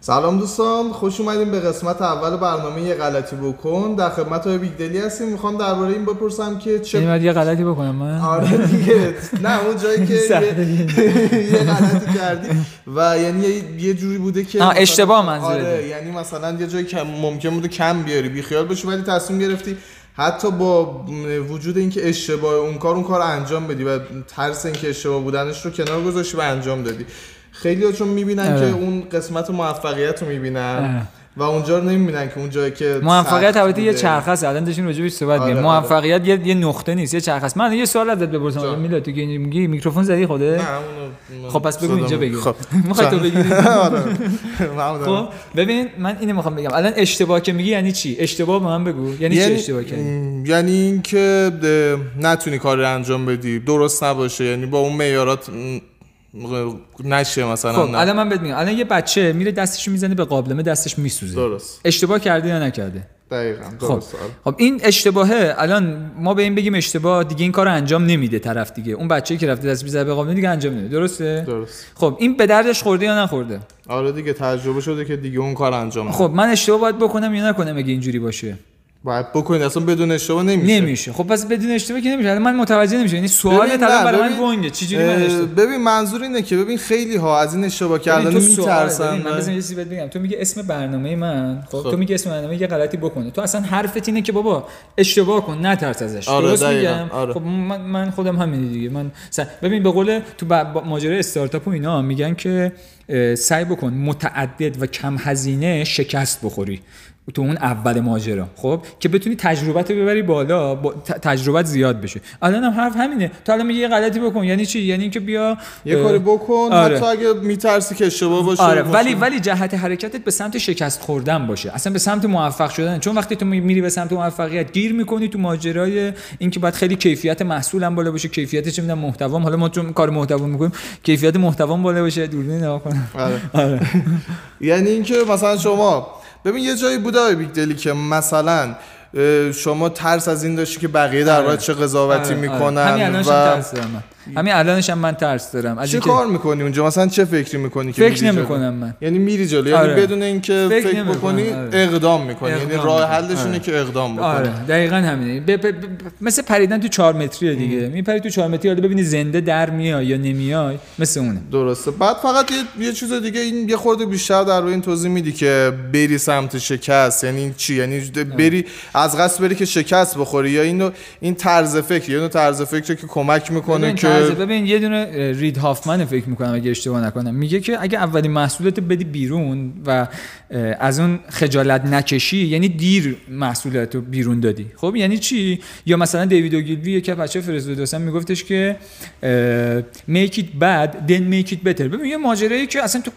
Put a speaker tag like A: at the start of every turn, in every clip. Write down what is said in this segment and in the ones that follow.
A: سلام دوستان خوش اومدیم به قسمت اول برنامه یه غلطی بکن. در خدمت های بیگ دلی هستیم. می‌خوام درباره این بپرسم که چه
B: یعنی یه غلطی بکنم من؟
A: آره دیگه. نه اون جایی که یه, غلطی کردی. و یعنی یه, جوری بوده که
B: اشتباه منظورت.
A: آره یعنی مثلا یه جایی که ممکن بوده کم بیاری بی خیال بشی ولی تصمیم گرفتی حتی با وجود اینکه اشتباه اون کار اون کار انجام بدی و ترس اینکه اشتباه بودنش رو کنار گذاشتی و انجام دادی. خیلی چون می‌بینن
B: آره.
A: که اون قسمت موفقیت رو می‌بینن
B: آره.
A: و اونجا رو نمی‌بینن که اون جایی که
B: موفقیت البته یه. چرخه است الان داشتیم راجع بهش صحبت
A: آره، آره.
B: موفقیت یه یه نقطه نیست یه چرخه است من یه سوال ازت بپرسم. میلاد تو که میگی میکروفون زدی خوده
A: نه اونو
B: خب پس بگو اینجا بگیر
A: خب.
B: می‌خوای تو
A: آره. ممنونم.
B: خب ببین من اینو می‌خوام بگم. الان اشتباه که میگی یعنی چی؟ اشتباه به من بگو. یعنی چی اشتباه کردی؟
A: یعنی اینکه نتونی کار رو انجام بدی. درست نباشه. یعنی با اون معیارات نشه مثلا
B: خب
A: نه.
B: الان من بهت میگم الان یه بچه میره دستش می‌زنه به قابلمه دستش میسوزه.
A: درست.
B: اشتباه کرده یا نکرده؟
A: دقیقا
B: خب.
A: درست آره.
B: خب این اشتباهه. الان ما به این بگیم اشتباه دیگه این کار انجام نمیده طرف دیگه. اون بچه‌ای که رفته دست می‌زنه به قابلمه دیگه انجام نمیده. درسته؟
A: درست.
B: خب این به دردش خورده یا نخورده؟
A: آره دیگه تجربه شده که دیگه اون کار انجام.
B: خب من اشتباه باید بکنم یا نکنم اگه اینجوری باشه؟
A: باید بکنید اصلا بدون اشتباه نمیشه.
B: نمیشه. خب پس بدون اشتباه که نمیشه. الان من متوجه نمیشه یعنی سوال
A: نه،
B: برای من گنگه چجوری من
A: اه،
B: اشتباه
A: ببین منظور اینه که ببین خیلی ها از این اشتباه کردن میترسن
B: من بزن یه چیزی بهت بگم. تو میگه اسم برنامه من. خب,
A: خب.
B: تو میگه اسم برنامه یه غلطی بکنه. تو اصلا حرفت اینه که بابا اشتباه کن نترس ازش.
A: آره،
B: درست میگم؟
A: آره.
B: خب من, من خودم همینه دیگه. من ببین به قول تو ماجرای استارتاپ و اینا میگن که سعی بکن متعدد و کم هزینه شکست بخوری. تو اون اول ماجرا. خب؟ که بتونی تجربت ببری بالا با تجربت زیاد بشه. الان هم حرف همینه. تو الان میگه یه غلطی بکن. یعنی چی؟ یعنی اینکه بیا
A: یه کاری بکن
B: آره.
A: حتی اگه میترسی که اشتباه باشه
B: آره.
A: باشه.
B: ولی ولی جهت حرکتت به سمت شکست خوردن باشه. اصلا به سمت موفق شدن. چون وقتی تو میری به سمت موفقیت گیر می‌کنی تو ماجرای اینکه باید خیلی کیفیت محصولم بالا باشه. کیفیت چه می‌دونم محتوام. حالا ما چون کار محتوا می‌کنیم. کیفیت محتوام بالا باشه. دوربین نگاه کنم.
A: آره.
B: آره.
A: یعنی اینکه مثلا شما ببین یه جایی بوده آقای بیگدلی که مثلا شما ترس از این داشتی که بقیه در
B: آره.
A: چه قضاوتی
B: آره،
A: می‌کنن
B: آره. الانش
A: و
B: همین الانش هم من ترس دارم. از
A: چه کار می‌کنی اونجا؟ مثلا چه فکری می‌کنی که
B: فکر؟ نمی‌کنم من.
A: یعنی میری جلو یعنی
B: آره.
A: بدون اینکه
B: فکر
A: فکر, بکنی
B: آره.
A: اقدام می‌کنی. یعنی راه
B: می‌کنم.
A: حلش اینه
B: آره.
A: که اقدام بکنی.
B: آره. دقیقا همینه. ب- ب- ب- مثل پریدن تو چهار متریه دیگه. میپری تو چهار متری حالا ببینی زنده در میای یا نمیای مثل اونه.
A: درسته. بعد فقط یه, یه چیز دیگه این یه خورده بیشتر در این توضیح میدی که بری سمت شکست. یعنی چی؟ یعنی بری از قصد بری که شکست بخوری یا اینو این طرز فکر یه نوع طرز فکری که کمک می‌کنه که
B: طرز- ببین یه دونه رید هافمن فکر می‌کنم اگه اشتباه نکنم. میگه که اگه اولین محصولات بدی بیرون و از اون خجالت نکشی یعنی دیر محصولات رو بیرون دادی. خب یعنی چی؟ یا مثلا دیوید اوگیلوی که بچه فرستاده اصلا میگفتش که make it bad then make it better. ببین یه ماجرایی که اصلا تو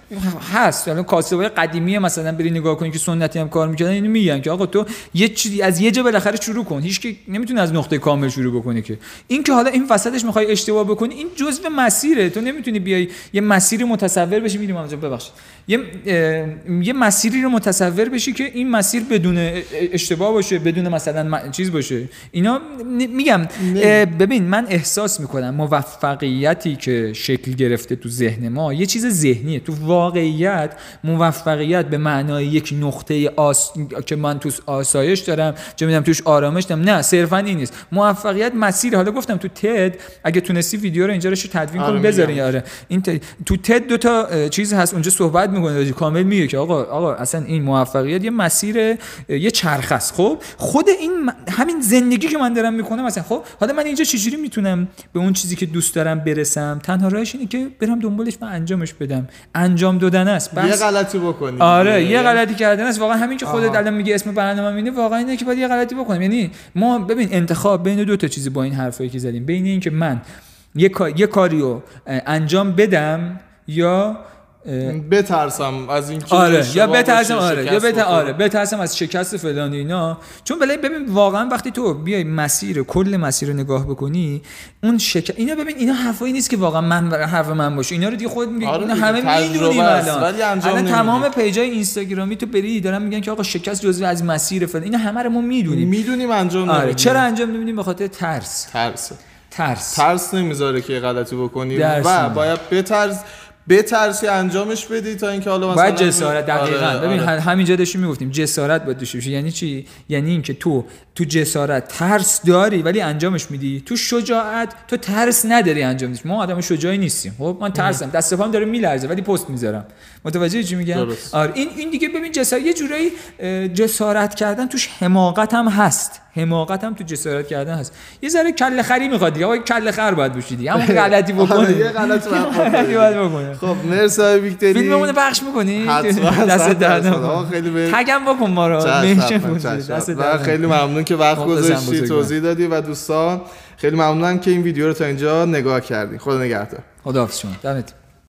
B: هست. الان کاسبای قدیمی مثلا بری نگاه کنی که سنتی هم کار می‌کردن اینو میگن که آقا تو یه چیزی از یه جا بالاخره شروع کن. هیچ که نمی‌تونه از نقطه کامل شروع بکنه که. این که حالا این وسطش می‌خوای اشتباه بکنی این جزء مسیره. تو نمی‌تونی بیای یه مسیری متصور بشی. میریم اونجا ببخشید. یه یه مسیری رو متصور بشی که این مسیر بدون اشتباه باشه بدون مثلا چیز باشه. اینا میگم ببین من احساس می‌کنم موفقیتی که شکل گرفته تو ذهن ما یه چیز ذهنیه. تو واقعیت موفقیت به معنای یک نقطه آس... که من توش آسایش دارم چه می‌دونم توش آرامش دارم. نه صرفا این نیست. موفقیت مسیر. حالا گفتم تو تد اگه تونستی ویدیو رو اینجا رو تدوین
A: آره،
B: کن بذاری
A: میگم.
B: آره. این ت... تو تد دو تا چیز هست اونجا صحبت می‌کنه کامل میگه که آقا آقا اصلا این موفقیت یه مسیر یه چرخ است. خب خود این همین زندگی که من دارم می‌کنم مثلا خب حالا من اینجا چجوری می‌تونم به اون چیزی که دوست دارم برسم؟ تنها راهش اینه که برم دنبالش و انجامش بدم. انجام دادن است.
A: یه
B: بس
A: غلطی بکنی.
B: آره. یه غلطی کردن است. واقعا همین که خودت. الان میگه اسم برنامه اینه واقعا اینه که باید یه غلطی بکنم. یعنی ما ببین انتخاب بین دو تا چیز با این حرفایی که زدیم. بین این که من یه, کار- یه کاری رو اه، انجام بدم یا
A: بترسم از اینکه
B: آره یا بترسم آره یا
A: شکست
B: بت...
A: بخورم.
B: آره بترسم از شکست فلان اینا. چون بله ببین واقعا وقتی تو بیای مسیر کل مسیر رو نگاه بکنی اون شک... اینا ببین اینا حرفایی نیست که واقعا من حرف من باشه. اینا رو دیگه خود میگی
A: آره
B: اینا همه می‌دونیم الان. الان. تمام پیجای اینستاگرامی تو بری دارن میگن که آقا شکست جزء از مسیر فلان. اینا همه رو ما می‌دونیم.
A: می‌دونیم انجام
B: آره. چرا انجام نمیدیم؟ به خاطر ترس.
A: ترس.
B: ترس.
A: ترس نمی‌ذاره که غلطی بکنی.
B: درس
A: و. باید بترس بترسی انجامش بدی تا اینکه حالا مثلا
B: باید جسارت دقیقاً.
A: آره،
B: ببین
A: آره.
B: همینجا داشتیم می‌گفتیم جسارت باید داشته باشی. یعنی چی؟ یعنی اینکه تو تو جسارت ترس داری ولی انجامش میدی. تو شجاعت تو ترس نداری انجام بدی. ما آدم شجاعی نیستیم. خب من ترسم. دست پام داره میلرزه ولی پست می‌ذارم. متوجه چی میگم. آره. این این دیگه ببین جسارت یه جورایی جسارت کردن توش حماقت هم هست. حماقت هم تو جسارت کردن هست. یه ذره کله خری می‌خواد دیگه. آقا کله خر باید باشی دیگه همون غلطی
A: آره،
B: بکنی
A: یه غلطی باید بکنی. خب مرسی آقای ویکتوری.
B: فیلممون پخش می‌کنی؟ دست درد
A: خیلی به
B: تگم بکن ما رو.
A: خیلی. ممنون که وقت گذاشتی. توضیح دادی و دوستان خیلی ممنونم که این ویدیو رو تا اینجا نگاه کردی خدا نگهدار.
B: خداحافظ شما. دمت